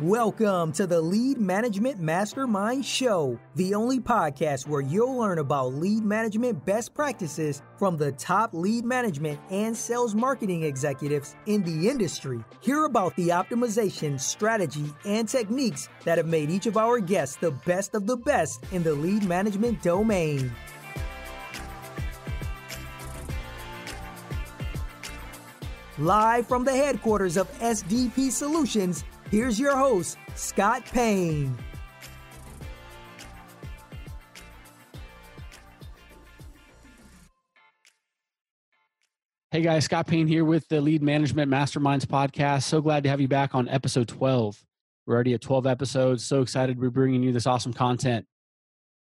Welcome to the Lead Management Mastermind Show, the only podcast where you'll learn about lead management best practices from the top lead management and sales marketing executives in the industry. Hear about the optimization, strategy, and techniques that have made each of our guests the best of the best in the lead management domain. Live from the headquarters of SDP Solutions, Here's your host, Scott Payne. Hey guys, Scott Payne here with the Lead Management Masterminds podcast. So glad to have you back on episode 12. We're already at 12 episodes. So excited to be bringing you this awesome content.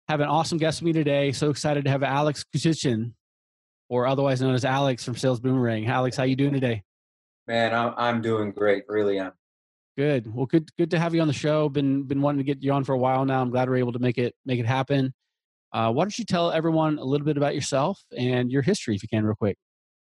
Have an awesome guest with me today. So excited to have Alex Kutsishin, or otherwise known as Alex from Sales Boomerang. Alex, how you doing today? Man, I'm doing great. Really am. Good. Well, good good to have you on the show. Been been wanting to get you on for a while now. I'm glad we're able to make it make it happen. Uh, why don't you tell everyone a little bit about yourself and your history, if you can, real quick?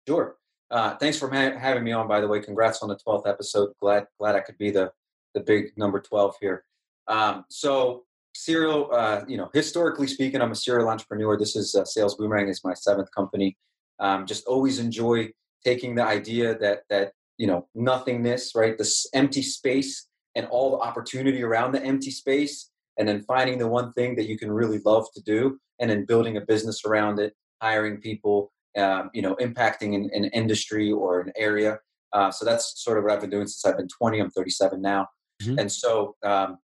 Sure. Uh, thanks for ha- having me on. By the way, congrats on the 12th episode. Glad glad I could be the the big number 12 here. Um, so serial, uh, you know, historically speaking, I'm a serial entrepreneur. This is uh, Sales Boomerang is my seventh company. Um, just always enjoy taking the idea that that you know nothingness right? This empty space and all the opportunity around the empty space and then finding the one thing that you can really love to do and then building a business around it hiring people um, you know impacting an, an, industry or an area. Uh, so that's sort of what i've been doing since i've been 20 i'm 37 now. Mm-hmm. and so um,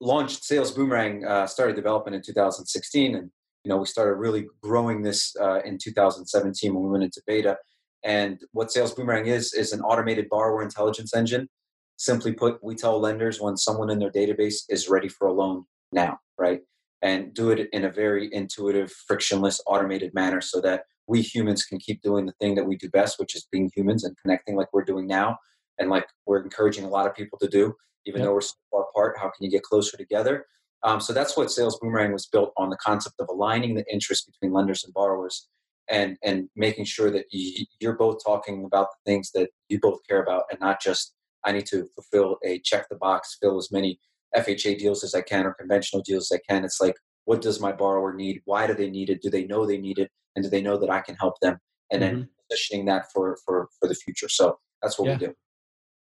launched sales boomerang uh, started developing in 2016 and you know we started really growing this uh, in 2017 when we went into beta and what Sales Boomerang is, is an automated borrower intelligence engine. Simply put, we tell lenders when someone in their database is ready for a loan now, right? And do it in a very intuitive, frictionless, automated manner so that we humans can keep doing the thing that we do best, which is being humans and connecting like we're doing now. And like we're encouraging a lot of people to do, even yep. though we're so far apart, how can you get closer together? Um, so that's what Sales Boomerang was built on the concept of aligning the interests between lenders and borrowers and and making sure that you, you're both talking about the things that you both care about and not just i need to fulfill a check the box fill as many fha deals as i can or conventional deals as i can. It's like what does my borrower need? Why do they need it? Do they know they need it? And do they know that i can help them? And mm-hmm. then positioning that for for for the future. So that's what yeah. we do.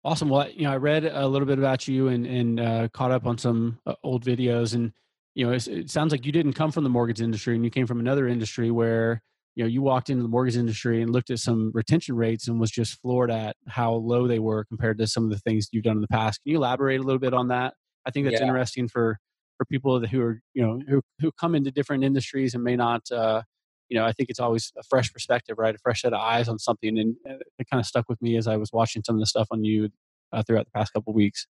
Awesome. Well you know i read a little bit about you and and uh, caught up on some uh, old videos and you know it sounds like you didn't come from the mortgage industry and you came from another industry where you know you walked into the mortgage industry and looked at some retention rates and was just floored at how low they were compared to some of the things you've done in the past. Can you elaborate a little bit on that? I think that's yeah. interesting for for people who are you know who, who come into different industries and may not uh, you know i think it's always a fresh perspective right? A fresh set of eyes on something and it kind of stuck with me as i was watching some of the stuff on you uh, throughout the past couple weeks.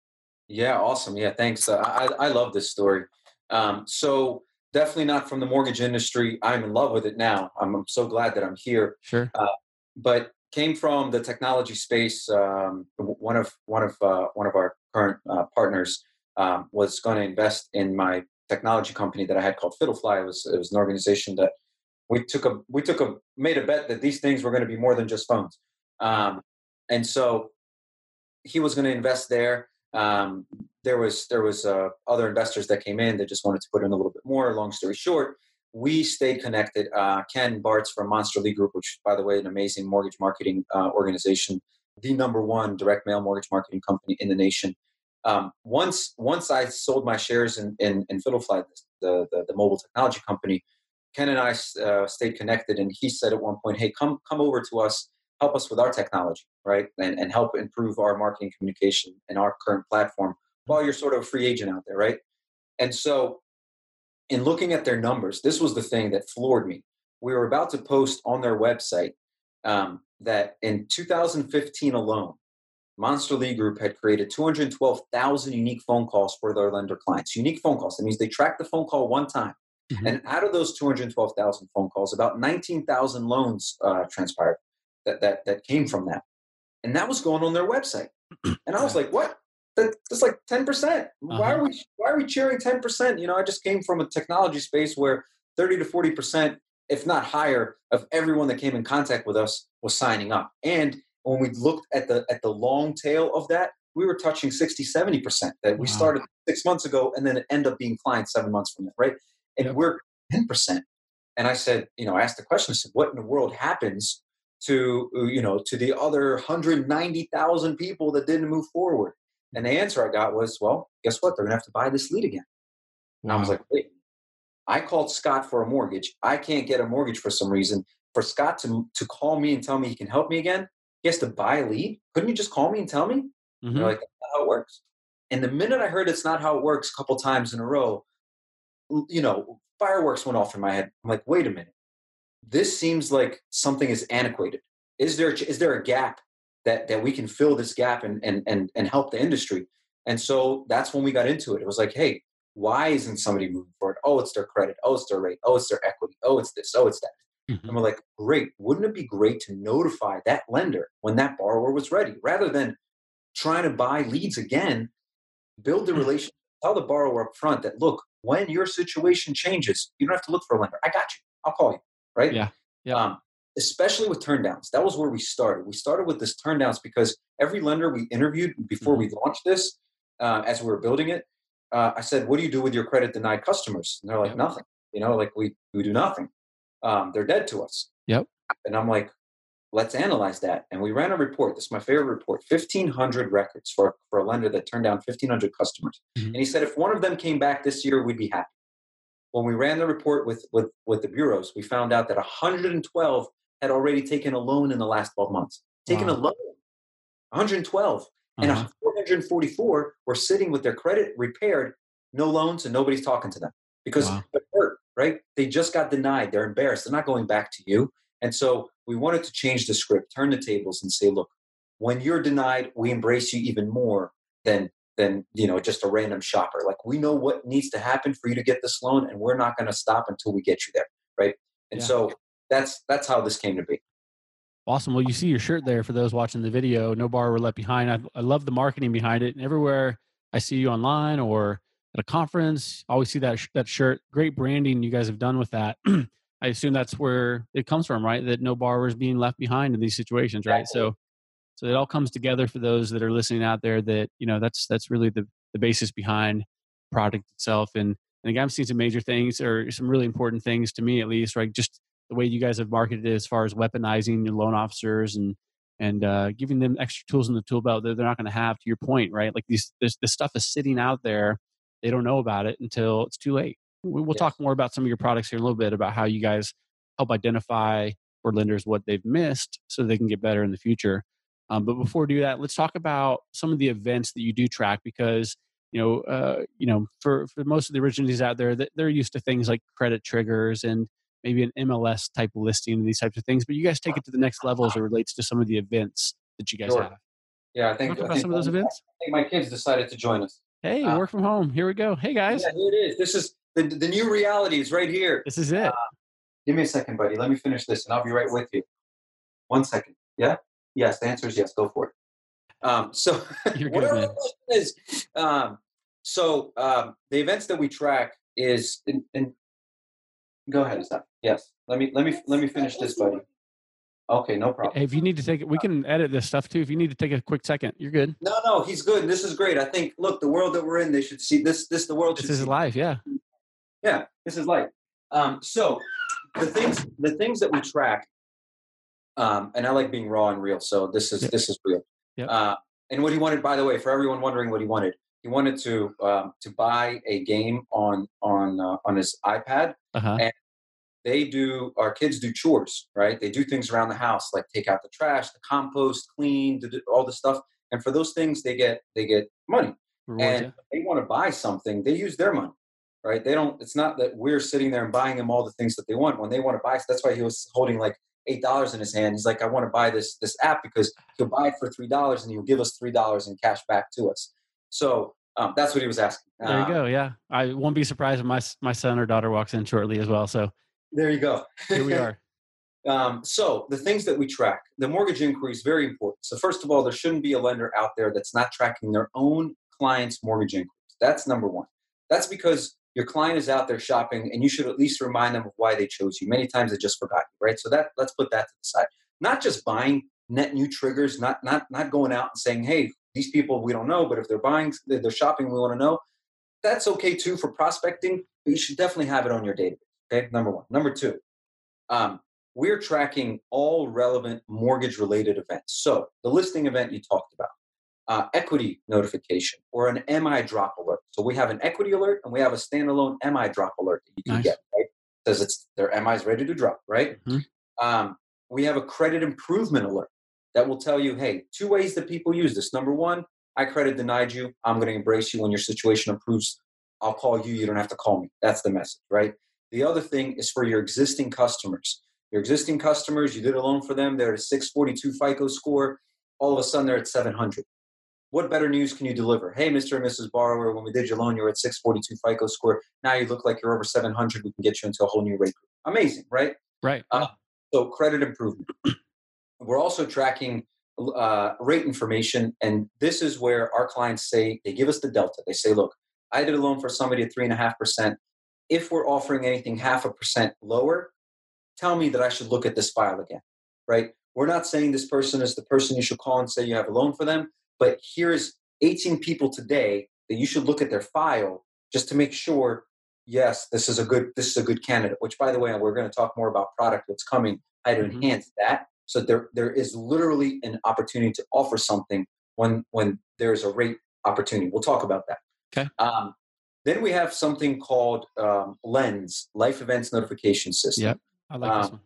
Yeah awesome. Yeah thanks. Uh, i i love this story. Um, so definitely not from the mortgage industry. I'm in love with it now. I'm, I'm so glad that I'm here. Sure. Uh, but came from the technology space. Um, one of one of uh, one of our current uh, partners um, was going to invest in my technology company that I had called Fiddlefly. It was it was an organization that we took a we took a made a bet that these things were going to be more than just phones. Um, and so he was going to invest there. Um, there was there was uh, other investors that came in that just wanted to put in a little bit more. Long story short, we stayed connected. Uh, Ken Bartz from Monster Lead Group, which by the way, an amazing mortgage marketing uh, organization, the number one direct mail mortgage marketing company in the nation. Um, once once I sold my shares in in, in Fiddlefly, the, the, the mobile technology company, Ken and I uh, stayed connected, and he said at one point, "Hey, come come over to us help us with our technology, right? And, and help improve our marketing communication and our current platform while you're sort of a free agent out there, right? And so, in looking at their numbers, this was the thing that floored me. We were about to post on their website um, that in 2015 alone, Monster Lead Group had created 212,000 unique phone calls for their lender clients. Unique phone calls. That means they tracked the phone call one time. Mm-hmm. And out of those 212,000 phone calls, about 19,000 loans uh, transpired that that that came from that, and that was going on their website. And I was like, "What? That, that's like ten percent. Why uh-huh. are we why are we cheering ten percent? You know, I just came from a technology space where thirty to forty percent, if not higher, of everyone that came in contact with us was signing up. And when we looked at the at the long tail of that, we were touching 60, 70% that we Wow. started six months ago and then it end up being clients seven months from now, right? And Yep. we're 10%. And I said, you know, I asked the question, I said, what in the world happens to, you know, to the other 190,000 people that didn't move forward? And the answer I got was, well, guess what? They're going to have to buy this lead again. And I was like, wait, I called Scott for a mortgage. I can't get a mortgage for some reason. For Scott to, to call me and tell me he can help me again, he has to buy a lead. Couldn't you just call me and tell me? Mhm. They're like, that's not how it works. And the minute I heard it's not how it works a couple times in a row, you know, fireworks went off in my head. I'm like, wait a minute. This seems like something is antiquated. Is there is there a gap that that we can fill this gap and and and and help the industry? And so that's when we got into it. It was like, hey, why isn't somebody moving forward? Oh, it's their credit. Oh, it's their rate. Oh, it's their equity. Oh, it's this. Oh, it's that. Mhm. And we're like, great. Wouldn't it be great to notify that lender when that borrower was ready rather than trying to buy leads again? Build the Mm. relationship. Tell the borrower up front that, look, when your situation changes, you don't have to look for a lender. I got you. I'll call you. Right? Yeah. Yeah. Um, especially with turndowns. That was where we started. We started with this turndowns because every lender we interviewed before we launched this, uh, as we were building it, uh, I said, "What do you do with your credit denied customers?" And they're like, Yep. "Nothing." You know, like we we do nothing. Um, they're dead to us. Yep. And I'm like, let's analyze that. And we ran a report. This is my favorite report: 1,500 records for for a lender that turned down 1,500 customers. Mhm. And he said, if one of them came back this year, we'd be happy. When we ran the report with with with the bureaus, we found out that 112 had already taken a loan in the last 12 months. Taken a loan. 112 and Uh-huh. 444 were sitting with their credit repaired, no loans, and nobody's talking to them because Wow. they're hurt, right? They just got denied. They're embarrassed. They're not going back to you. And so we wanted to change the script, turn the tables, and say, look, when you're denied, we embrace you even more than than you know just a random shopper. Like we know what needs to happen for you to get this loan, and we're not going to stop until we get you there, right? And Yeah. so that's that's how this came to be. Awesome. Well, you see your shirt there for those watching the video. No borrower left behind. I, I love the marketing behind it. And everywhere I see you online or at a conference, I always see that sh- that shirt. Great branding you guys have done with that. I assume that's where it comes from, right? That no borrower is being left behind in these situations, right? So, so it all comes together for those that are listening out there. That you know, that's that's really the the basis behind product itself. And and again, I've seen some major things or some really important things to me, at least, right? Just the way you guys have marketed it as far as weaponizing your loan officers and and uh, giving them extra tools in the tool belt that they're not going to have. To your point, right? Like these, this, this stuff is sitting out there. They don't know about it until it's too late. We- We'll Yes. talk more about some of your products here in a little bit about how you guys help identify for lenders what they've missed so they can get better in the future. Um, but before we do that, let's talk about some of the events that you do track because you know, uh, you know, for for most of the originals out there, that they're used to things like credit triggers and maybe an MLS type listing and these types of things. But you guys take it to the next level as it relates to some of the events that you guys Sure. have. Yeah, I think, Talk I about think, some of those events. I think my kids decided to join us. Hey, Uh, work from home. Here we go. Hey guys, Yeah, here it is. This is the, the new reality is right here. this is it. Give me a second, buddy. Let me finish this, and I'll be right with you. One second. Yeah. Yes. The answer is yes. Go for it. Um, so You're good, whatever man. is, um, so um, the events that we track is, and, and go ahead, Zach. Yes. Let me let me let me finish this, buddy. Okay, no problem. Hey, if you need to take it, we can edit this stuff too. If you need to take a quick second, you're good. No, no, he's good. This is great. I think. Look, the world that we're in, they should see this. This the world This should is see. life. Yeah. Yeah, this is life. Um, so the things the things that we track, um, and I like being raw and real. So this is Yep. this is real. Yep. Uh, and what he wanted, by the way, for everyone wondering what he wanted, he wanted to um, to buy a game on on uh, on his iPad. Uh huh. They do our kids do chores, right? They do things around the house like take out the trash, the compost, clean, all the stuff. And for those things, they get they get money and if they want to buy something, they use their money, right? They don't. It's not that we're sitting there and buying them all the things that they want. When they want to buy, that's why he was holding like eight dollars in his hand. He's like, I want to buy this this app because he'll buy it for three dollars and he'll give us three dollars in cash back to us. So um, that's what he was asking. There you Um, go. Yeah, I won't be surprised if my my son or daughter walks in shortly as well. So There you go. here we are. Um, so the things that we track, the mortgage inquiry is very important. So first of all, there shouldn't be a lender out there that's not tracking their own client's mortgage inquiries. That's number one. That's because your client is out there shopping, and you should at least remind them of why they chose you. Many times they just forgot you, right? So that let's put that to the side. Not just buying net new triggers, not not not going out and saying, "Hey, these people we don't know, but if they're buying, they're shopping, we want to know. That's okay too for prospecting, but you should definitely have it on your database. Okay, number one. Number two, um, we're tracking all relevant mortgage related events. So the listing event you talked about, uh, equity notification, or an MI drop alert. So we have an equity alert and we have a standalone MI drop alert that you can nice. get. Right, says it's their MI is ready to drop. Right. Mm-hmm. Um, we have a credit improvement alert that will tell you, hey, two ways that people use this. Number one, I credit denied you. I'm going to embrace you when your situation improves. I'll call you. You don't have to call me. That's the message, right? The other thing is for your existing customers. Your existing customers, you did a loan for them, they're at a 642 FICO score. All of a sudden, they're at 700. What better news can you deliver? Hey, Mr. and Mrs. Borrower, when we did your loan, you were at 642 FICO score. Now you look like you're over 700. We can get you into a whole new rate group. Amazing, right? Right. Uh, so, credit improvement. We're also tracking uh, rate information, and this is where our clients say they give us the delta. They say, look, I did a loan for somebody at three and a half percent if we're offering anything half a percent lower, tell me that I should look at this file again, right? We're not saying this person is the person you should call and say you have a loan for them, but here's 18 people today that you should look at their file just to make sure yes this is a good this is a good candidate which by the way we're going to talk more about product that's coming how to mm-hmm. enhance that so there there is literally an opportunity to offer something when when there's a rate opportunity we'll talk about that okay um, then we have something called um, Lens, Life Events Notification System. Yep, I like um, this one.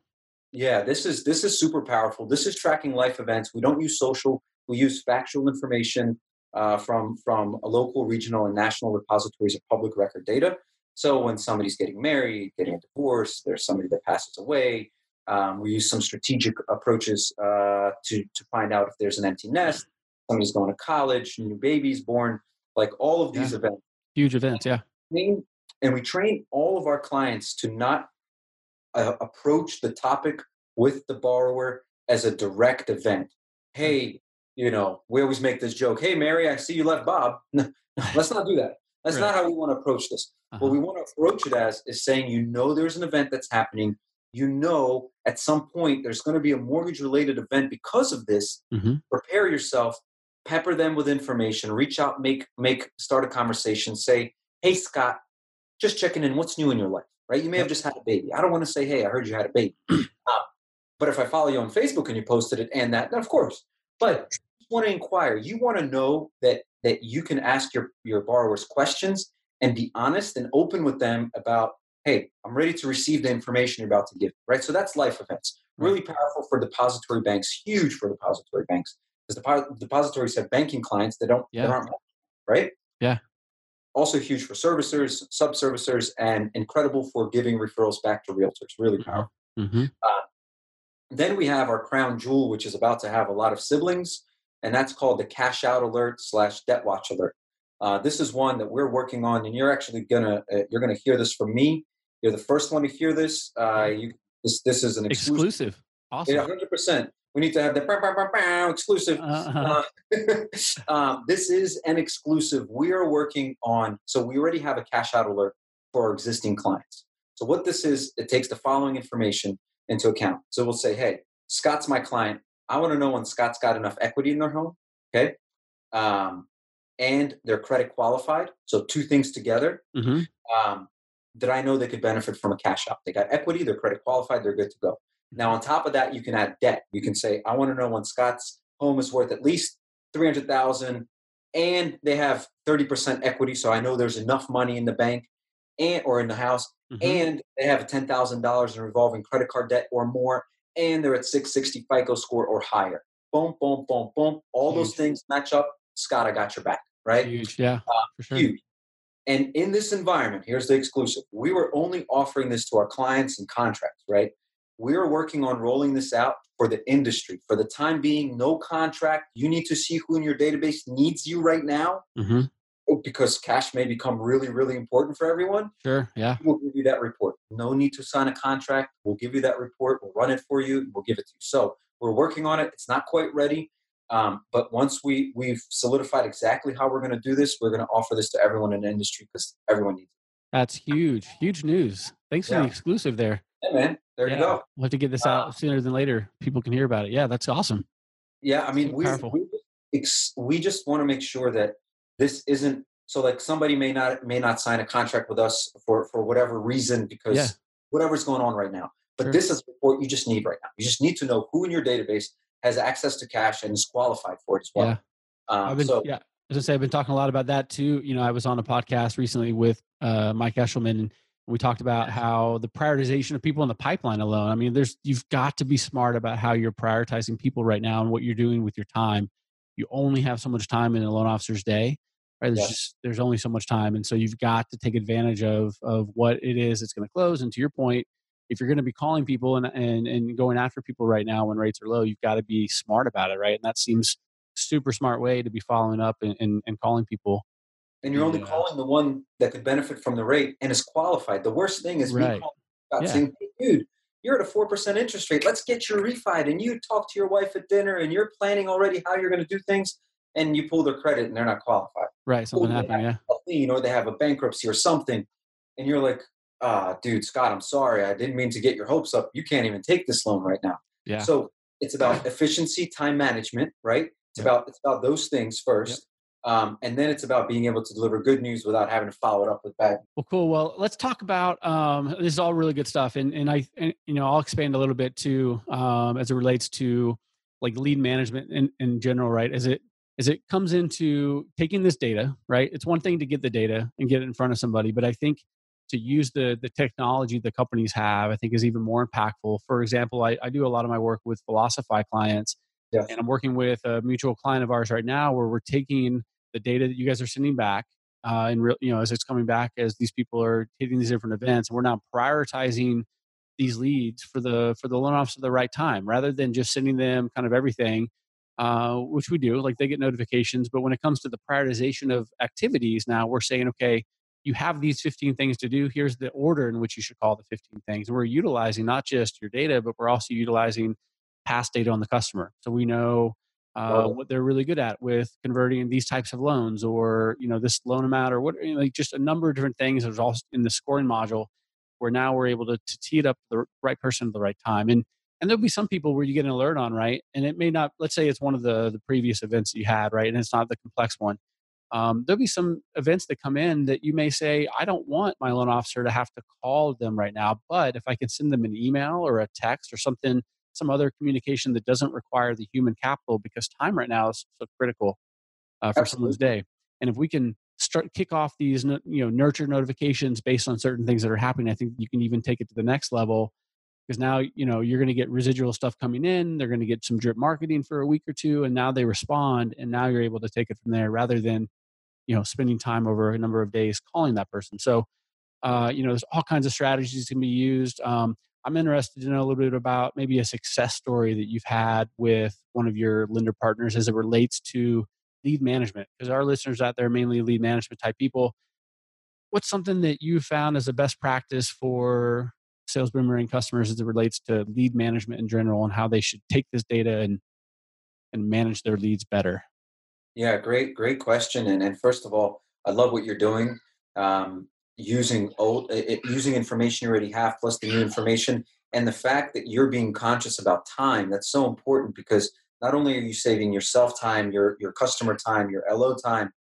Yeah, this is this is super powerful. This is tracking life events. We don't use social. We use factual information uh, from from local, regional, and national repositories of public record data. So when somebody's getting married, getting a divorce, there's somebody that passes away. Um, we use some strategic approaches uh, to to find out if there's an empty nest, somebody's going to college, new babies born. Like all of these yeah. events Huge events, yeah. And we train all of our clients to not uh, approach the topic with the borrower as a direct event. Hey, you know, we always make this joke. Hey, Mary, I see you left Bob. No, let's not do that. That's not how we want to approach this. Uh-huh. What we want to approach it as is saying, you know, there's an event that's happening. You know, at some point there's going to be a mortgage related event because of this. Mm-hmm. Prepare yourself pepper them with information reach out make make start a conversation say hey scott just checking in what's new in your life? Right? You may have just had a baby. I don't want to say hey i heard you had a baby. Uh, but if i follow you on facebook and you posted it and that then of course. But you want to inquire. You want to know that that you can ask your your borrowers questions and be honest and open with them about hey i'm ready to receive the information you're about to give right? So that's life events. Really powerful for depository banks huge for depository banks because the depositories have banking clients that don't yeah. that aren't right. Yeah. Also huge for servicers, sub servicers, and incredible for giving referrals back to realtors. Really mm-hmm. powerful. Mm-hmm. Uh, then we have our crown jewel, which is about to have a lot of siblings, and that's called the cash out alert slash debt watch alert. Uh, this is one that we're working on, and you're actually gonna uh, you're gonna hear this from me. You're the first one to hear this. Uh, you this this is an exclusive. exclusive. Awesome. Yeah, hundred percent we need to have the bah, bah, bah, exclusive. Uh-huh. Uh, um, this is an exclusive. We are working on, so we already have a cash out alert for our existing clients. So what this is, it takes the following information into account. So we'll say, hey, Scott's my client. I want to know when Scott's got enough equity in their home. Okay. Um, and they're credit qualified. So two things together. Mm-hmm. Um, that I know they could benefit from a cash out. They got equity, they're credit qualified, they're good to go. Now, on top of that, you can add debt. You can say, I want to know when Scott's home is worth at least 300,000 and they have 30% equity. So I know there's enough money in the bank and or in the house mm-hmm. and they have $10,000 in revolving credit card debt or more and they're at 660 FICO score or higher. Boom, boom, boom, boom. All huge. those things match up. Scott, I got your back, right? Huge, yeah, uh, for sure. Huge. And in this environment, here's the exclusive. We were only offering this to our clients and contracts, right? We're working on rolling this out for the industry. For the time being, no contract. You need to see who in your database needs you right now. Mm-hmm. Oh, because cash may become really, really important for everyone. Sure. Yeah. We'll give you that report. No need to sign a contract. We'll give you that report. We'll run it for you. We'll give it to you. So we're working on it. It's not quite ready. Um, but once we we've solidified exactly how we're going to do this, we're going to offer this to everyone in the industry because everyone needs it. That's huge, huge news. Thanks yeah. for the exclusive there. Yeah, man. There yeah. you go. We'll have to get this out uh, sooner than later. People can hear about it. Yeah, that's awesome. Yeah, I mean, we, we, ex- we just want to make sure that this isn't so like somebody may not may not sign a contract with us for for whatever reason because Yeah. whatever's going on right now. But Sure. this is what you just need right now. You just need to know who in your database has access to cash and is qualified for it as well. Yeah. Um, I've been, so yeah, as I say, I've been talking a lot about that too. You know, I was on a podcast recently with uh, Mike Eshelman, and we talked about how the prioritization of people in the pipeline alone. I mean, there's you've got to be smart about how you're prioritizing people right now and what you're doing with your time. You only have so much time in a loan officer's day, right? There's Yeah. just there's only so much time, and so you've got to take advantage of of what it is that's going to close. And to your point, if you're going to be calling people and, and and going after people right now when rates are low, you've got to be smart about it, right? And that seems super smart way to be following up and, and, and calling people. And you're only Yeah. calling the one that could benefit from the rate and is qualified. The worst thing is me Right. calling about Yeah. saying, hey, dude, you're at a four percent interest rate. Let's get your refi. And you talk to your wife at dinner and you're planning already how you're going to do things, and you pull their credit and they're not qualified. Right, something happening. Yeah, a lien or they have a bankruptcy or something, and you're like, ah, dude, Scott, I'm sorry, I didn't mean to get your hopes up. You can't even take this loan right now. yeah, So it's about efficiency, time management, right? It's Yep. about it's about those things first, um, and then it's about being able to deliver good news without having to follow it up with bad. Well, cool. Well, let's talk about um, this is all really good stuff, and and I and, you know I'll expand a little bit too um, as it relates to like lead management in, in general, right? As it as it comes into taking this data, right? It's one thing to get the data and get it in front of somebody, but I think to use the the technology the companies have, I think is even more impactful. For example, I, I do a lot of my work with Velocify clients, Yes. and I'm working with a mutual client of ours right now where we're taking the data that you guys are sending back uh, and real, you know, as it's coming back, as these people are hitting these different events, and we're now prioritizing these leads for the for the loan officer at the right time, rather than just sending them kind of everything, uh, which we do. Like they get notifications, but when it comes to the prioritization of activities, now we're saying, okay, you have these 15 things to do. Here's the order in which you should call the 15 things. We're utilizing not just your data, but we're also utilizing past data on the customer, so we know uh, what they're really good at with converting these types of loans or you know this loan amount or what you know, like just a number of different things there's also in the scoring module where now we're able to, to tee it up the right person at the right time. And and there'll be some people where you get an alert on right? And it may not let's say it's one of the the previous events that you had right? And it's not the complex one. Um, there'll be some events that come in that you may say i don't want my loan officer to have to call them right now but if i can send them an email or a text or something some other communication that doesn't require the human capital because time right now is so critical uh, for someone's day. And if we can start kick off these you know nurture notifications based on certain things that are happening, I think you can even take it to the next level because now you know you're going to get residual stuff coming in. They're going to get some drip marketing for a week or two, and now they respond, and now you're able to take it from there rather than you know spending time over a number of days calling that person. So uh, you know there's all kinds of strategies can be used. Um, I'm interested to know a little bit about maybe a success story that you've had with one of your lender partners as it relates to lead management. Because our listeners out there are mainly lead management type people. What's something that you found as a best practice for sales boomerang customers as it relates to lead management in general and how they should take this data and and manage their leads better? Yeah, great, great question. And and first of all, I love what you're doing. Um, using old, using information you already have plus the new information, and the fact that you're being conscious about time. That's so important because not only are you saving yourself time, your your customer time, your LO time,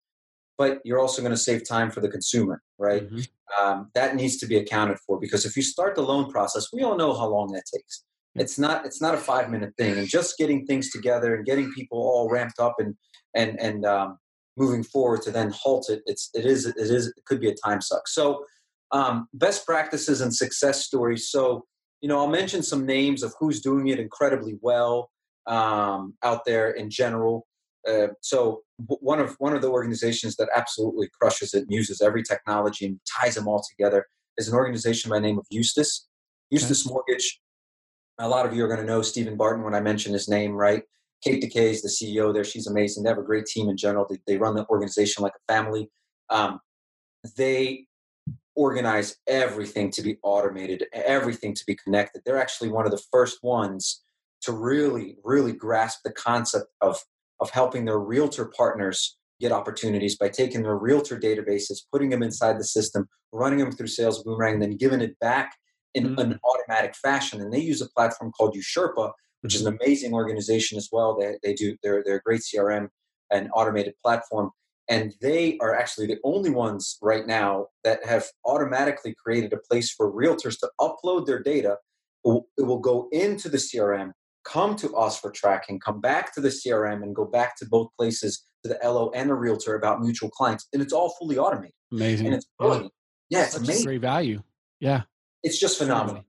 but you're also going to save time for the consumer, right? Mhm. um, that needs to be accounted for because if you start the loan process we all know how long that takes it's not it's not a five minute thing and just getting things together and getting people all ramped up and and and um, moving forward to then halt it it's it is it is it could be a time suck so um, best practices and success stories so you know i'll mention some names of who's doing it incredibly well um, out there in general uh, so one of one of the organizations that absolutely crushes it and uses every technology and ties them all together is an organization by the name of Eustis. Eustis Mortgage. A lot of you are going to know Stephen Barton when I mention his name, right? Kate Decay is the CEO there. She's amazing. They have a great team in general. They, they run the organization like a family. Um, they organize everything to be automated, everything to be connected. They're actually one of the first ones to really, really grasp the concept of of helping their realtor partners get opportunities by taking their realtor databases, putting them inside the system, running them through Sales Boomerang, and then giving it back in Mm. an automatic fashion. And they use a platform called Usherpa, which is an amazing organization as well. They, they do they're they're a great CRM and automated platform. And they are actually the only ones right now that have automatically created a place for realtors to upload their data. It will go into the CRM, come to us for tracking, come back to the CRM, and go back to both places to the LO and the realtor about mutual clients. And it's all fully automated. Amazing. And it's brilliant. Yeah, it's Such amazing. Great value. Yeah. It's just phenomenal.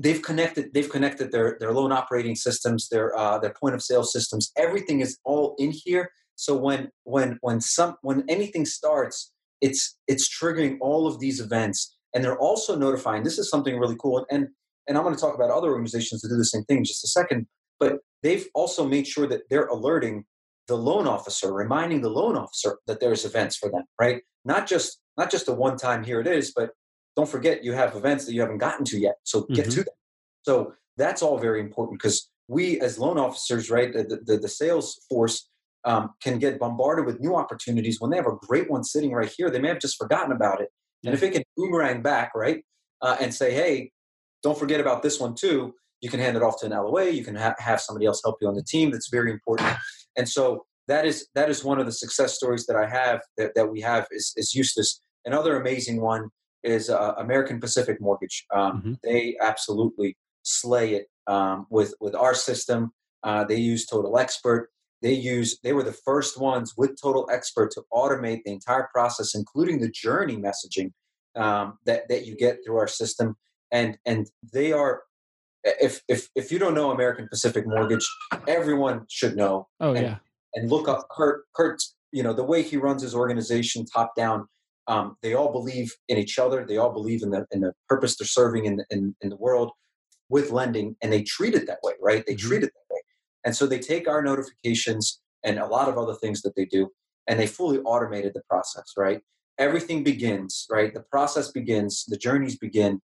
They've connected. They've connected their their loan operating systems, their uh, their point of sale systems. Everything is all in here. So when when when some when anything starts, it's it's triggering all of these events, and they're also notifying. This is something really cool, and and I'm going to talk about other organizations that do the same thing in just a second. But they've also made sure that they're alerting the loan officer, reminding the loan officer that there's events for them, right? Not just not just a one time here it is, but don't forget you have events that you haven't gotten to yet. So get mm-hmm. to them. So that's all very important because we as loan officers, right, the, the, the sales force um, can get bombarded with new opportunities when they have a great one sitting right here. They may have just forgotten about it. And if it can boomerang back, right, uh, and say, hey, don't forget about this one too, you can hand it off to an LOA. You can ha- have somebody else help you on the team. That's very important. And so that is that is one of the success stories that I have that, that we have is, is Eustis. Another amazing one is uh, American Pacific Mortgage. Um, mm-hmm. They absolutely slay it um, with with our system. Uh, they use Total Expert. They use they were the first ones with Total Expert to automate the entire process, including the journey messaging um, that that you get through our system. And and they are if if if you don't know American Pacific Mortgage, everyone should know. Oh and, yeah. And look up Kurt. Kurt, you know the way he runs his organization, top down. Um, they all believe in each other. They all believe in the in the purpose they're serving in in, in the world with lending, and they treat it that way, right? They mm-hmm. treat it that way, and so they take our notifications and a lot of other things that they do, and they fully automated the process, right? Everything begins, right? The process begins, the journeys begin,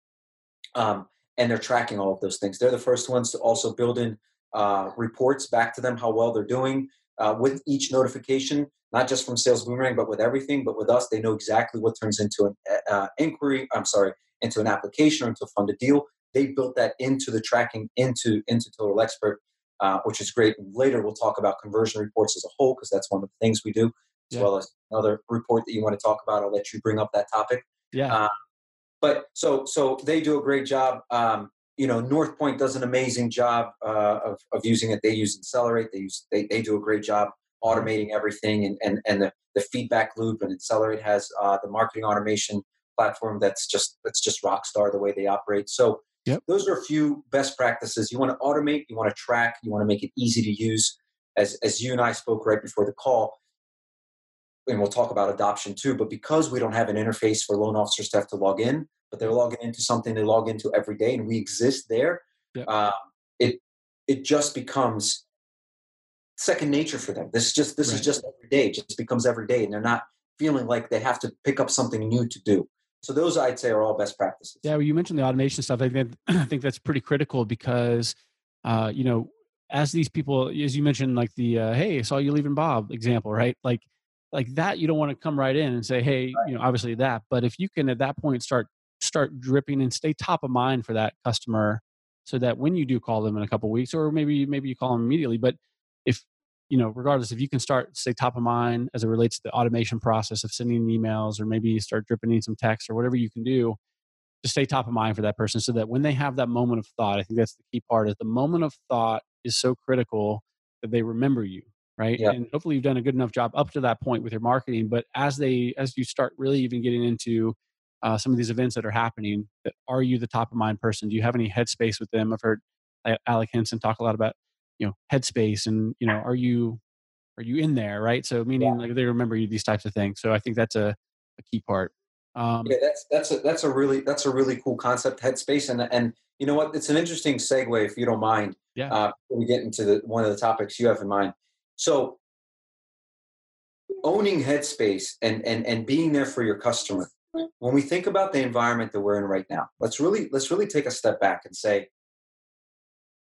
um, and they're tracking all of those things. They're the first ones to also build in uh, reports back to them how well they're doing uh, with each notification not just from Sales Boomerang, but with everything. But with us, they know exactly what turns into an uh, uh, inquiry. I'm sorry, into an application or into a funded deal. They built that into the tracking into into Total Expert, uh, which is great. Later, we'll talk about conversion reports as a whole because that's one of the things we do, as yeah. well as another report that you want to talk about. I'll let you bring up that topic. Yeah. Uh, but so so they do a great job. Um, you know, North Point does an amazing job uh, of, of using it. They use Accelerate. They use they, they do a great job automating everything and, and, and the, the feedback loop and Accelerate has uh, the marketing automation platform that's just that's just rock star the way they operate. So yep. those are a few best practices. You want to automate, you want to track, you want to make it easy to use. As as you and I spoke right before the call, and we'll talk about adoption too. But because we don't have an interface for loan officers to have to log in, but they're logging into something they log into every day, and we exist there, yep. uh, it it just becomes second nature for them. This is just this right. is just every day. It just becomes every day, and they're not feeling like they have to pick up something new to do. So those I'd say are all best practices. Yeah, well, you mentioned the automation stuff. I think I think that's pretty critical because uh, you know as these people, as you mentioned, like the uh, hey, I saw you leaving Bob example, right? Like like that, you don't want to come right in and say, hey, right. you know, obviously that. But if you can at that point start start dripping and stay top of mind for that customer, so that when you do call them in a couple weeks, or maybe maybe you call them immediately, but if you know regardless if you can start stay top of mind as it relates to the automation process of sending emails or maybe start dripping in some text or whatever you can do to stay top of mind for that person so that when they have that moment of thought i think that's the key part is the moment of thought is so critical that they remember you right? Yeah. and hopefully you've done a good enough job up to that point with your marketing but as they as you start really even getting into uh, some of these events that are happening that are you the top of mind person? Do you have any headspace with them? I've heard alec hanson talk a lot about you know headspace and you know are you are you in there right? So meaning yeah. like they remember you these types of things. So i think that's a, a key part. Um, yeah that's that's a that's a really that's a really cool concept headspace and and you know what? It's an interesting segue if you don't mind yeah. uh, we get into the one of the topics you have in mind so owning headspace and and and being there for your customer when we think about the environment that we're in right now let's really let's really take a step back and say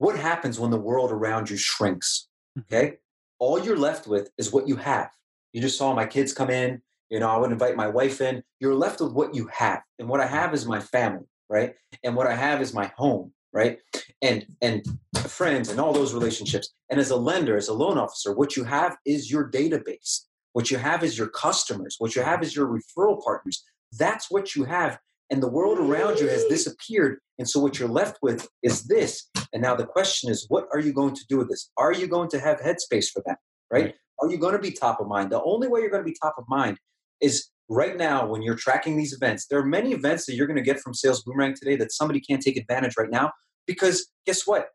what happens when the world around you shrinks? Mm-hmm. Okay. All you're left with is what you have. You just saw my kids come in. You know, I would invite my wife in. You're left with what you have. And what I have is my family, right? And what I have is my home, right? And and friends and all those relationships. And as a lender, as a loan officer, what you have is your database. What you have is your customers. What you have is your referral partners. That's what you have. And the world around you has disappeared. And so what you're left with is this. And now the question is, what are you going to do with this? Are you going to have headspace for that? Right? Are you going to be top of mind? The only way you're going to be top of mind is right now when you're tracking these events. There are many events that you're going to get from Sales Boomerang today that somebody can't take advantage right now because guess what?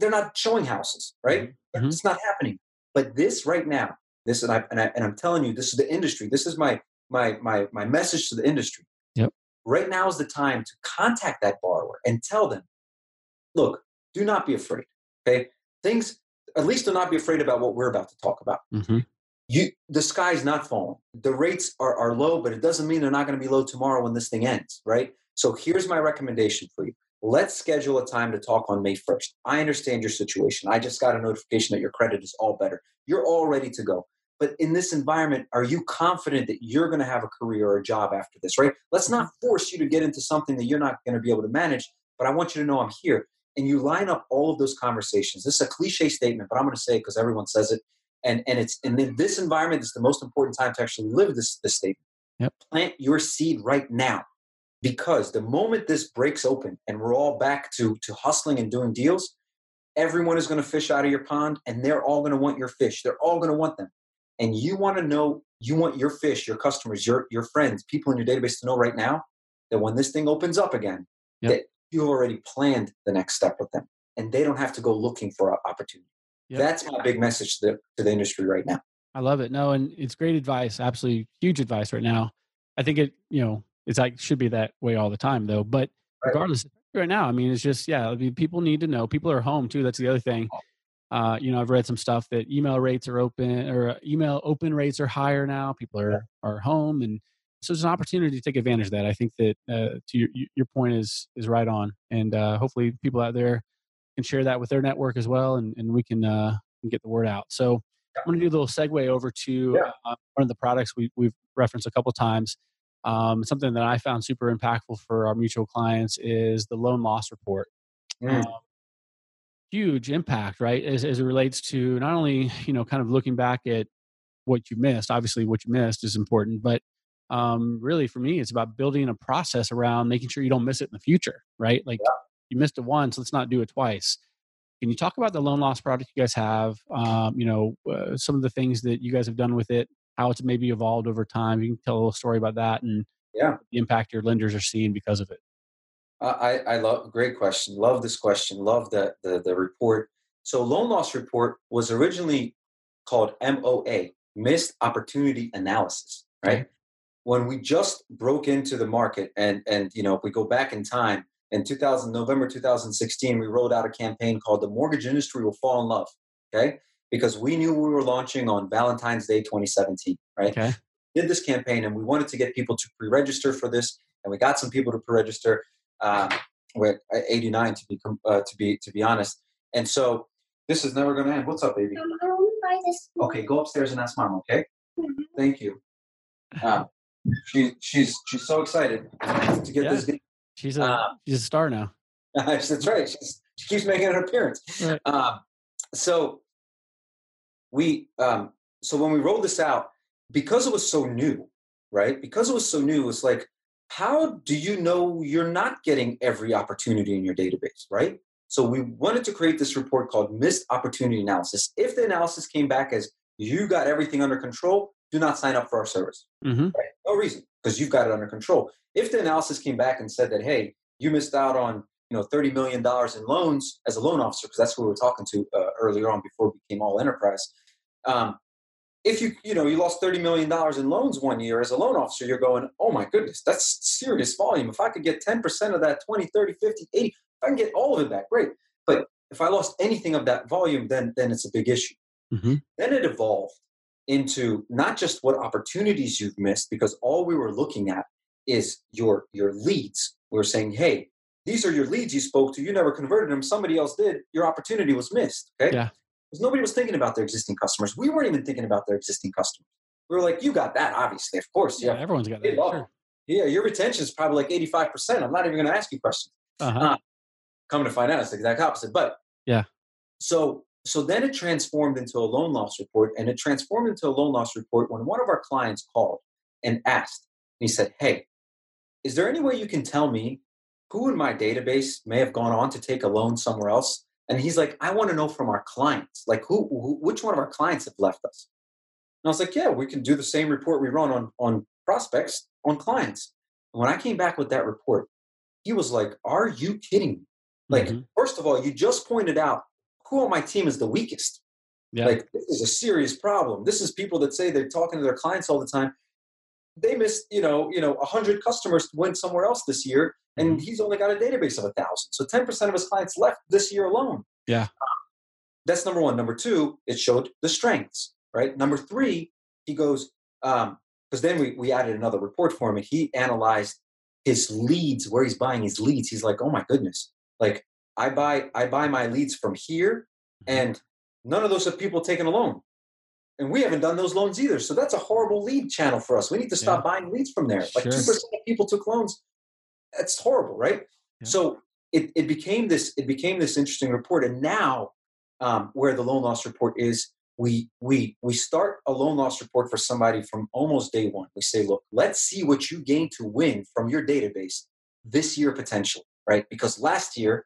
They're not showing houses, right? Mm-hmm. It's not happening. But this right now, this and I, and I and I'm telling you, this is the industry. This is my my my my message to the industry. Yep. Right now is the time to contact that borrower and tell them, look, do not be afraid. Okay, things. At least do not be afraid about what we're about to talk about. Mm-hmm. You, the sky's not falling. The rates are, are low, but it doesn't mean they're not going to be low tomorrow when this thing ends, right? So here's my recommendation for you. Let's schedule a time to talk on May 1st. I understand your situation. I just got a notification that your credit is all better. You're all ready to go. But in this environment, are you confident that you're going to have a career or a job after this, right? Let's not mm-hmm. force you to get into something that you're not going to be able to manage, but I want you to know I'm here. And you line up all of those conversations. This is a cliche statement, but I'm going to say it because everyone says it. And, and it's and in this environment, it's the most important time to actually live this, this statement. Yep. Plant your seed right now because the moment this breaks open and we're all back to to hustling and doing deals everyone is going to fish out of your pond and they're all going to want your fish. They're all going to want them. And you want to know you want your fish your customers your your friends people in your database to know right now that when this thing opens up again yep. that you've already planned the next step with them and they don't have to go looking for an opportunity. Yep. that's my big message to the, to the industry right now. I love it. No and it's great advice absolutely huge advice right now. I think it you know it's like should be that way all the time though. But regardless, right now, I mean, it's just yeah. I mean, people need to know. People are home too. That's the other thing. Uh, you know, I've read some stuff that email rates are open or uh, email open rates are higher now. People are are home, and so it's an opportunity to take advantage of that. I think that uh, to your your point is is right on, and uh, hopefully people out there can share that with their network as well, and and we can uh, can get the word out. So I'm going to do a little segue over to yeah. uh, one of the products we, we've referenced a couple times. Um, something that I found super impactful for our mutual clients is the loan loss report. Mm. Um, huge impact, right? As, as it relates to not only, you know, kind of looking back at what you missed, obviously what you missed is important, but um, really for me, it's about building a process around making sure you don't miss it in the future, right? Like yeah. you missed it once, let's not do it twice. Can you talk about the loan loss product you guys have? Um, you know, uh, some of the things that you guys have done with it, how it's maybe evolved over time. You can tell a little story about that and yeah, the impact your lenders are seeing because of it. I, I love great question. Love this question. Love the, the the report. So loan loss report was originally called MOA, missed opportunity analysis, right? Okay. When we just broke into the market and and you know, if we go back in time, in 2000 November 2016, we rolled out a campaign called the mortgage industry will fall in love. Okay because we knew we were launching on Valentine's Day 2017, right? Okay. Did this campaign and we wanted to get people to pre-register for this, and we got some people to pre-register. Um, with 89 to be uh, to be to be honest, and so this is never going to end. What's up, baby? Um, buy this. Okay, go upstairs and ask mom. Okay, mm-hmm. thank you. Um, she she's she's so excited to get yeah. this. She's a uh, she's a star now. that's right. She's, she keeps making an appearance. Right. Um, so we um, so when we rolled this out because it was so new right because it was so new it's like how do you know you're not getting every opportunity in your database right so we wanted to create this report called missed opportunity analysis if the analysis came back as you got everything under control do not sign up for our service mm-hmm. right? no reason because you've got it under control if the analysis came back and said that hey you missed out on you know $30 million in loans as a loan officer because that's who we were talking to uh, earlier on before we became all enterprise um, if you you know you lost 30 million dollars in loans one year as a loan officer you're going oh my goodness that's serious volume. If i could get 10% of that 20 30 50 80 if i can get all of it back great. But if i lost anything of that volume then then it's a big issue. Mm-hmm. then it evolved into not just what opportunities you've missed because all we were looking at is your your leads. We're saying hey these are your leads you spoke to. You never converted them. Somebody else did. Your opportunity was missed. Okay? Yeah because nobody was thinking about their existing customers. We weren't even thinking about their existing customers. We were like, you got that, obviously, of course. Yeah, yeah everyone's got that. Sure. Yeah, your retention is probably like 85%. I'm not even going to ask you questions. Uh-huh. Uh, coming to find out, it's the exact opposite. But yeah. So so then it transformed into a loan loss report, and it transformed into a loan loss report when one of our clients called and asked. and He said, "Hey, is there any way you can tell me who in my database may have gone on to take a loan somewhere else?" And he's like, "I want to know from our clients, like who, who which one of our clients have left us." And I was like, "Yeah, we can do the same report we run on on prospects on clients." And when I came back with that report, he was like, Are you kidding me? Like, mm-hmm. first of all, you just pointed out who on my team is the weakest. Yeah. Like, this is a serious problem. This is people that say they're talking to their clients all the time. They missed, you know, you know, hundred customers went somewhere else this year, and mm-hmm. he's only got a database of a thousand. So ten percent of his clients left this year alone. Yeah, that's number one. Number two, it showed the strengths. Right. Number three, he goes because um, then we we added another report for him, and he analyzed his leads, where he's buying his leads, he's like, oh my goodness, like I buy I buy my leads from here, mm-hmm. and none of those have people taken a loan, and we haven't done those loans either. So that's a horrible lead channel for us. We need to stop yeah. buying leads from there. Like two percent of people took loans. That's horrible, right? Yeah. So it, it became this it became this interesting report, and now um, where the loan loss report is we we we start a loan loss report for somebody from almost day one we say look let's see what you gain to win from your database this year potential right because last year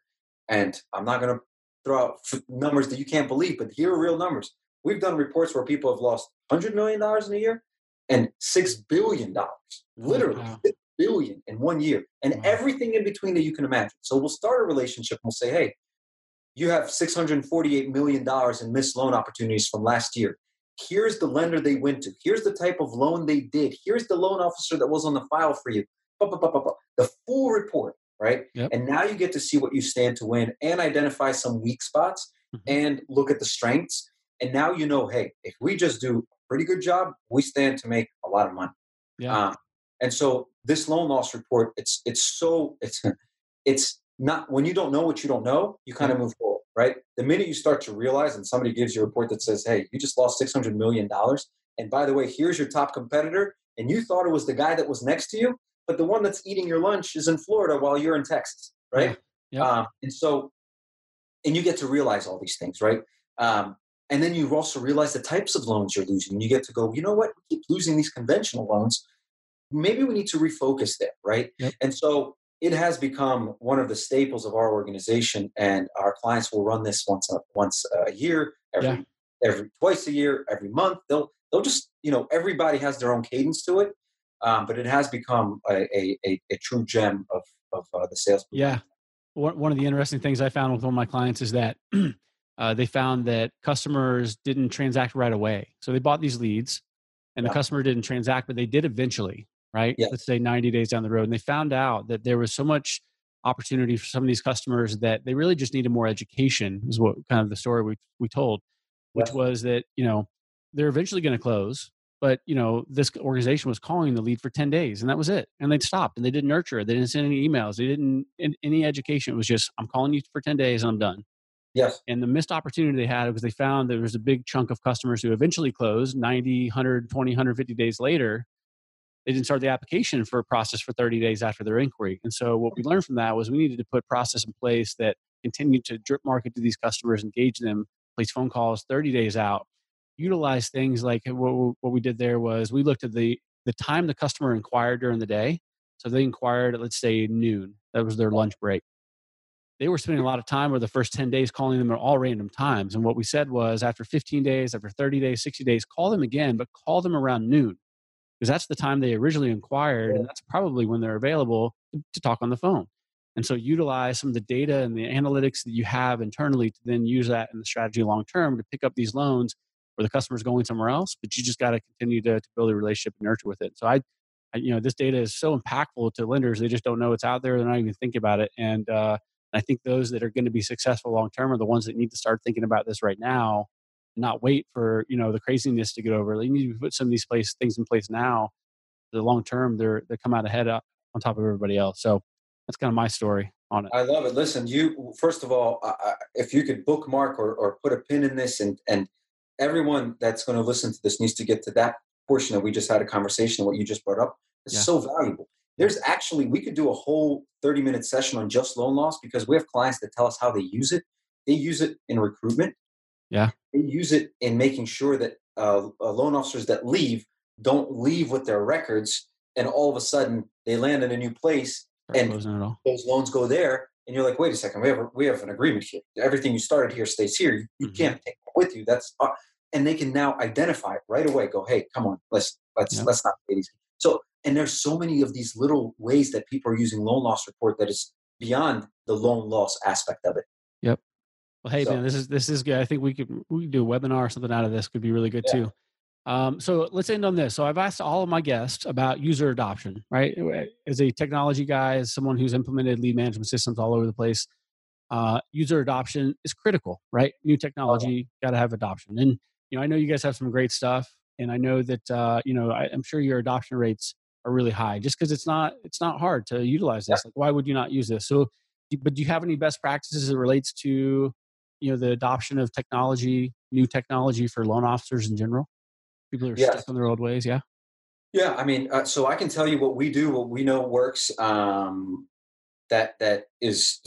and i'm not going to throw out numbers that you can't believe but here are real numbers we've done reports where people have lost 100 million dollars in a year and 6 billion dollars literally wow. billion in one year and wow. everything in between that you can imagine so we'll start a relationship and we'll say hey you have $648 million in missed loan opportunities from last year. Here's the lender they went to. Here's the type of loan they did. Here's the loan officer that was on the file for you. The full report, right? Yep. And now you get to see what you stand to win and identify some weak spots mm-hmm. and look at the strengths. And now you know, hey, if we just do a pretty good job, we stand to make a lot of money. Yeah. Um, and so this loan loss report, it's it's so it's it's not when you don't know what you don't know, you kind of move forward, right? The minute you start to realize and somebody gives you a report that says, hey, you just lost $600 million. And by the way, here's your top competitor. And you thought it was the guy that was next to you, but the one that's eating your lunch is in Florida while you're in Texas, right? Yeah. Yep. Um, and so, and you get to realize all these things, right? Um, and then you also realize the types of loans you're losing. You get to go, you know what? We keep losing these conventional loans. Maybe we need to refocus there, right? Yep. And so it has become one of the staples of our organization, and our clients will run this once a, once a year, every yeah. every twice a year, every month. They'll they'll just you know everybody has their own cadence to it, um, but it has become a, a, a, a true gem of of uh, the sales. Yeah, one of the interesting things I found with one of my clients is that uh, they found that customers didn't transact right away. So they bought these leads, and yeah. the customer didn't transact, but they did eventually right? Yeah. Let's say 90 days down the road. And they found out that there was so much opportunity for some of these customers that they really just needed more education, is what kind of the story we, we told, which was that, you know, they're eventually going to close. But you know, this organization was calling the lead for ten days, and that was it. And they stopped, and they didn't nurture it. They didn't send any emails. They didn't any education. It was just, I'm calling you for ten days, and I'm done. Yes. And the missed opportunity they had was they found there was a big chunk of customers who eventually closed 90, 120, 150 days later they didn't start the application for a process for 30 days after their inquiry. And so what we learned from that was we needed to put process in place that continued to drip market to these customers, engage them, place phone calls 30 days out, utilize things like what, what we did there was we looked at the the time the customer inquired during the day. So they inquired at let's say noon. That was their lunch break. They were spending a lot of time over the first 10 days calling them at all random times. And what we said was after 15 days, after 30 days, 60 days, call them again, but call them around noon. Because that's the time they originally inquired and that's probably when they're available to talk on the phone. And so utilize some of the data and the analytics that you have internally to then use that in the strategy long term to pick up these loans where the customer's going somewhere else but you just got to continue to, to build a relationship and nurture with it. So I, I, you know this data is so impactful to lenders they just don't know it's out there they're not even thinking about it. And uh, i think those that are going to be successful long term are the ones that need to start thinking about this right now and not wait for you know the craziness to get over. They need to put some of these place things in place now. The long term, they're they come out ahead on top of everybody else. So that's kind of my story on it. I love it. Listen, you first of all, uh, if you could bookmark or, or put a pin in this, and and everyone that's going to listen to this needs to get to that portion that we just had a conversation. What you just brought up is yeah. so valuable There's actually we could do a whole 30 minute session on just loan loss because we have clients that tell us how they use it. They use it in recruitment. Yeah. They use it in making sure that uh, uh, loan officers that leave don't leave with their records, and all of a sudden they land in a new place and those loans go there, and you're like, wait a second, we have a, we have an agreement here. Everything you started here stays here. You, you mm-hmm. can't take it with you. That's uh, and they can now identify it right away. Go, hey, come on, let's let's yeah. let's not these. So and there's so many of these little ways that people are using loan loss report that is beyond the loan loss aspect of it. Yep. Well, hey so, man, this is this is good. I think we could we could do a webinar or something out of this. Could be really good yeah. too. Um, so let's end on this. So I've asked all of my guests about user adoption, right? As a technology guy, as someone who's implemented lead management systems all over the place, uh, user adoption is critical, right? New technology, got to have adoption. And you know, I know you guys have some great stuff, and I know that uh, you know, I, am sure your adoption rates are really high, just because it's not it's not hard to utilize this. Like, why would you not use this? So, but do you have any best practices as it relates to you know the adoption of technology, new technology for loan officers in general? People are yes. stuck in their old ways. Yeah. Yeah, I mean, uh, so I can tell you what we do, what we know works. Um, that that is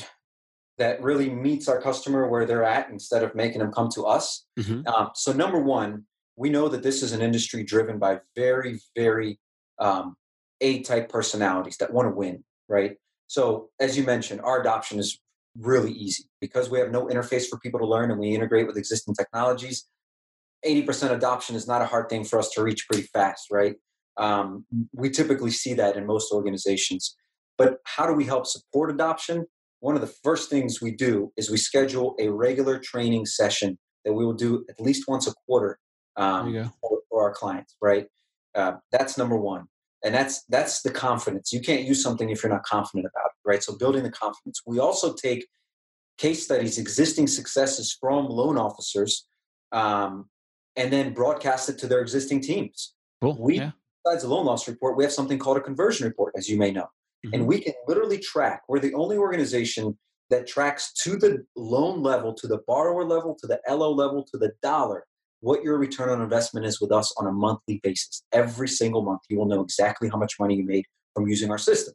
that really meets our customer where they're at instead of making them come to us. Mm-hmm. Um, so number one, we know that this is an industry driven by very, very um, A-type personalities that want to win, right? So as you mentioned, our adoption is really easy because we have no interface for people to learn and we integrate with existing technologies. 80% adoption is not a hard thing for us to reach pretty fast, right? Um, we typically see that in most organizations. But how do we help support adoption? One of the first things we do is we schedule a regular training session that we will do at least once a quarter um, for, for, our clients, right? Uh, that's number one. And that's that's the confidence. You can't use something if you're not confident about it, right? So building the confidence. We also take case studies, existing successes from loan officers, um, and then broadcast it to their existing teams. Cool. We, yeah. besides the loan loss report, we have something called a conversion report, as you may know. Mm-hmm. And we can literally track, we're the only organization that tracks to the loan level, to the borrower level, to the LO level, to the dollar, what your return on investment is with us on a monthly basis. Every single month, you will know exactly how much money you made from using our system.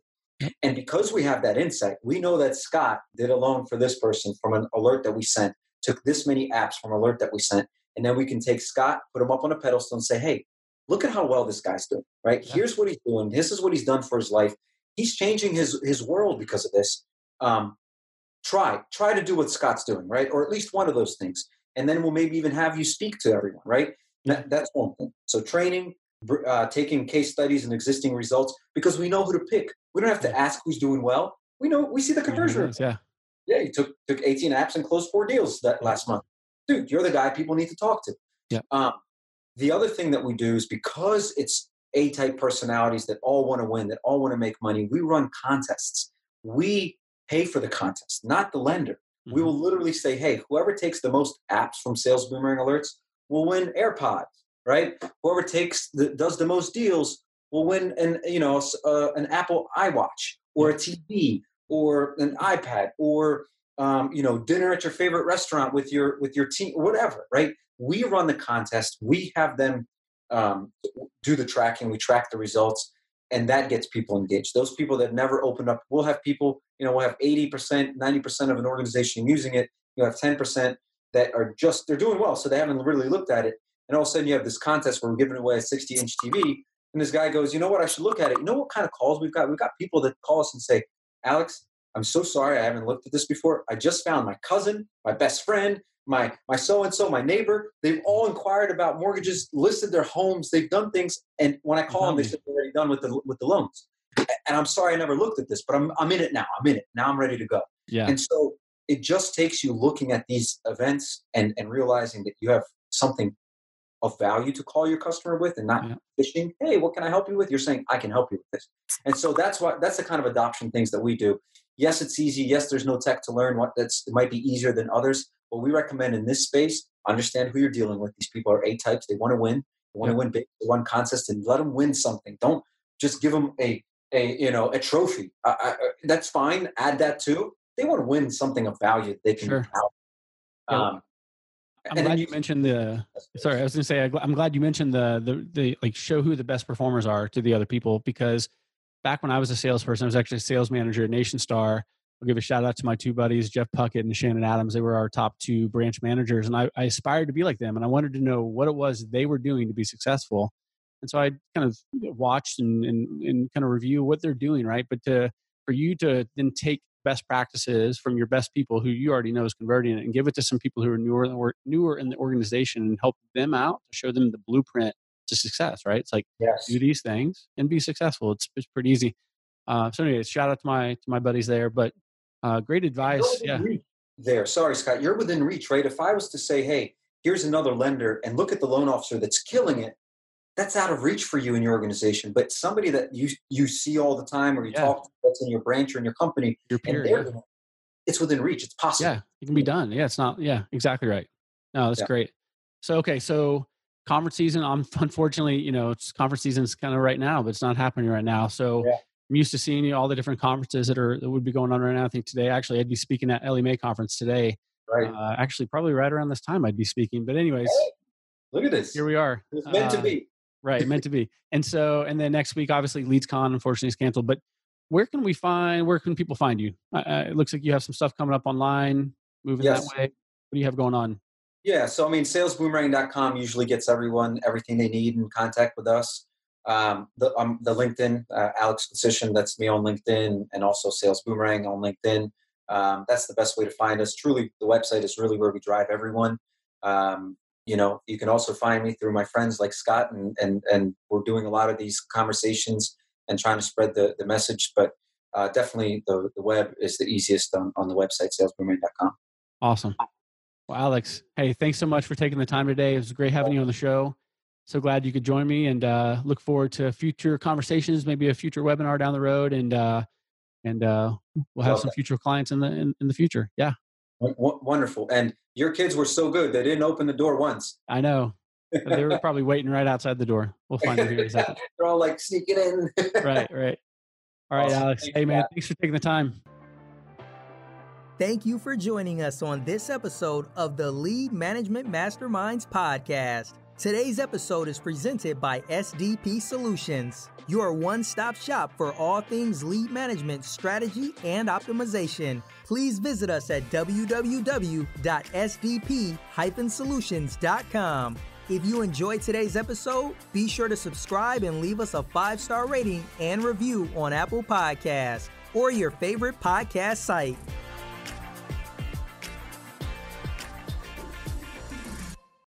And because we have that insight, we know that Scott did a loan for this person from an alert that we sent, took this many apps from alert that we sent, and then we can take Scott, put him up on a pedestal, and say, hey, look at how well this guy's doing, right? Yeah. Here's what he's doing. This is what he's done for his life. He's changing his his world because of this. Um, try try to do what Scott's doing, right? Or at least one of those things, and then we'll maybe even have you speak to everyone, right? That, that's one thing. So training, uh, taking case studies and existing results because we know who to pick. We don't have to ask who's doing well. We know we see the conversion. Yeah, yeah. He took took 18 apps and closed four deals that last month dude, you're the guy people need to talk to. Yeah. Um, the other thing that we do is because it's A type personalities that all want to win, that all want to make money, we run contests. We pay for the contest, not the lender. Mm-hmm. We will literally say, hey, whoever takes the most apps from sales boomerang alerts will win AirPods, right? Whoever takes the, does the most deals will win an you know uh, an Apple iWatch or a TV or an iPad or um, you know dinner at your favorite restaurant with your with your team whatever right? We run the contest. We have them um, do the tracking. We track the results and that gets people engaged. Those people that never opened up we'll have people you know we'll have 80% 90% of an organization using it. You have 10% that are just they're doing well so they haven't really looked at it. And all of a sudden you have this contest where we're giving away a 60 inch tv and this guy goes you know what? I should look at it. You know what kind of calls we've got? We've got people that call us and say alex I'm so sorry I haven't looked at this before. I just found my cousin, my best friend, my my so and so, my neighbor. They've all inquired about mortgages, listed their homes, they've done things, and when I call them, they mm-hmm. said they're already done with the with the loans. And I'm sorry I never looked at this, but I'm I'm in it now. I'm in it now. I'm ready to go. Yeah. And so it just takes you looking at these events and and realizing that you have something of value to call your customer with and not yeah. fishing hey what can i help you with you're saying i can help you with this and so that's what that's the kind of adoption things that we do yes, it's easy. Yes, there's no tech to learn. What that's it might be easier than others. But we recommend in this space, understand who you're dealing with. These people are A types. They want to win. They want to win big. They want contests, and let them win something. Don't just give them a a you know a trophy. Uh, uh, that's fine. Add that too. They want to win something of value. They can. Sure. Um, I'm glad you mentioned the. Sorry, I was going to say I'm glad you mentioned the, the the like show who the best performers are to the other people because back when I was a salesperson, I was actually a sales manager at Nationstar. I'll give a shout out to my two buddies, Jeff Puckett and Shannon Adams. They were our top two branch managers, and I, I aspired to be like them. And I wanted to know what it was they were doing to be successful. And so I kind of watched and, and, and kind of review what they're doing, right? But to, for you to then take best practices from your best people who you already know is converting it and give it to some people who are newer newer in the organization and help them out to show them the blueprint to success, right? It's like yes. do these things and be successful. It's it's pretty easy. Uh, so anyway, shout out to my to my buddies there. But uh, great advice. Yeah. There. Sorry, Scott. You're within reach, right? If I was to say, hey, here's another lender and look at the loan officer that's killing it, that's out of reach for you in your organization. But somebody that you you see all the time or you yeah. talk to that's in your branch or in your company, your peer, yeah. it's within reach. It's possible. Yeah, it can be done. Yeah, it's not. Yeah, exactly right. No, that's yeah. great. So okay, so conference season. I'm unfortunately, you know, it's conference season's kind of right now, but it's not happening right now. So yeah. I'm used to seeing you all the different conferences that are that would be going on right now. I think today, actually, I'd be speaking at Mae conference today. Right. Uh, actually, probably right around this time, I'd be speaking. But anyways, hey, look at this. Here we are. It's meant uh, to be. right, meant to be. And so, and then next week, obviously, LeadsCon unfortunately is canceled. But where can we find? Where can people find you? Uh it looks like you have some stuff coming up online, moving yes. that way. What do you have going on? Yeah, so I mean, salesboomerang.com usually gets everyone everything they need in contact with us. Um, the, um, the LinkedIn, uh, Alex Kutsishin, that's me on LinkedIn, and also Sales Boomerang on LinkedIn. Um, that's the best way to find us. Truly, the website is really where we drive everyone. Um, you know, you can also find me through my friends like Scott, and and and we're doing a lot of these conversations and trying to spread the the message. But uh, definitely, the the web is the easiest on, on the website, salesboomerang.com. Awesome. Well, Alex, hey, thanks so much for taking the time today. It was great having you on the show. So glad you could join me, and uh, look forward to future conversations, maybe a future webinar down the road, and uh, and uh, we'll have some future clients in the in, in the future. Yeah. W- wonderful. And your kids were so good; they didn't open the door once. I know. they were probably waiting right outside the door. We'll find them here in a second. They're all like sneaking in. right, right. All right, awesome. Alex. Thanks hey, man, thanks for taking the time. Thank you for joining us on this episode of the Lead Management Masterminds podcast. Today's episode is presented by SDP Solutions, your one stop shop for all things lead management, strategy, and optimization. Please visit us at www.sdp solutions.com. If you enjoyed today's episode, be sure to subscribe and leave us a five star rating and review on Apple Podcasts or your favorite podcast site.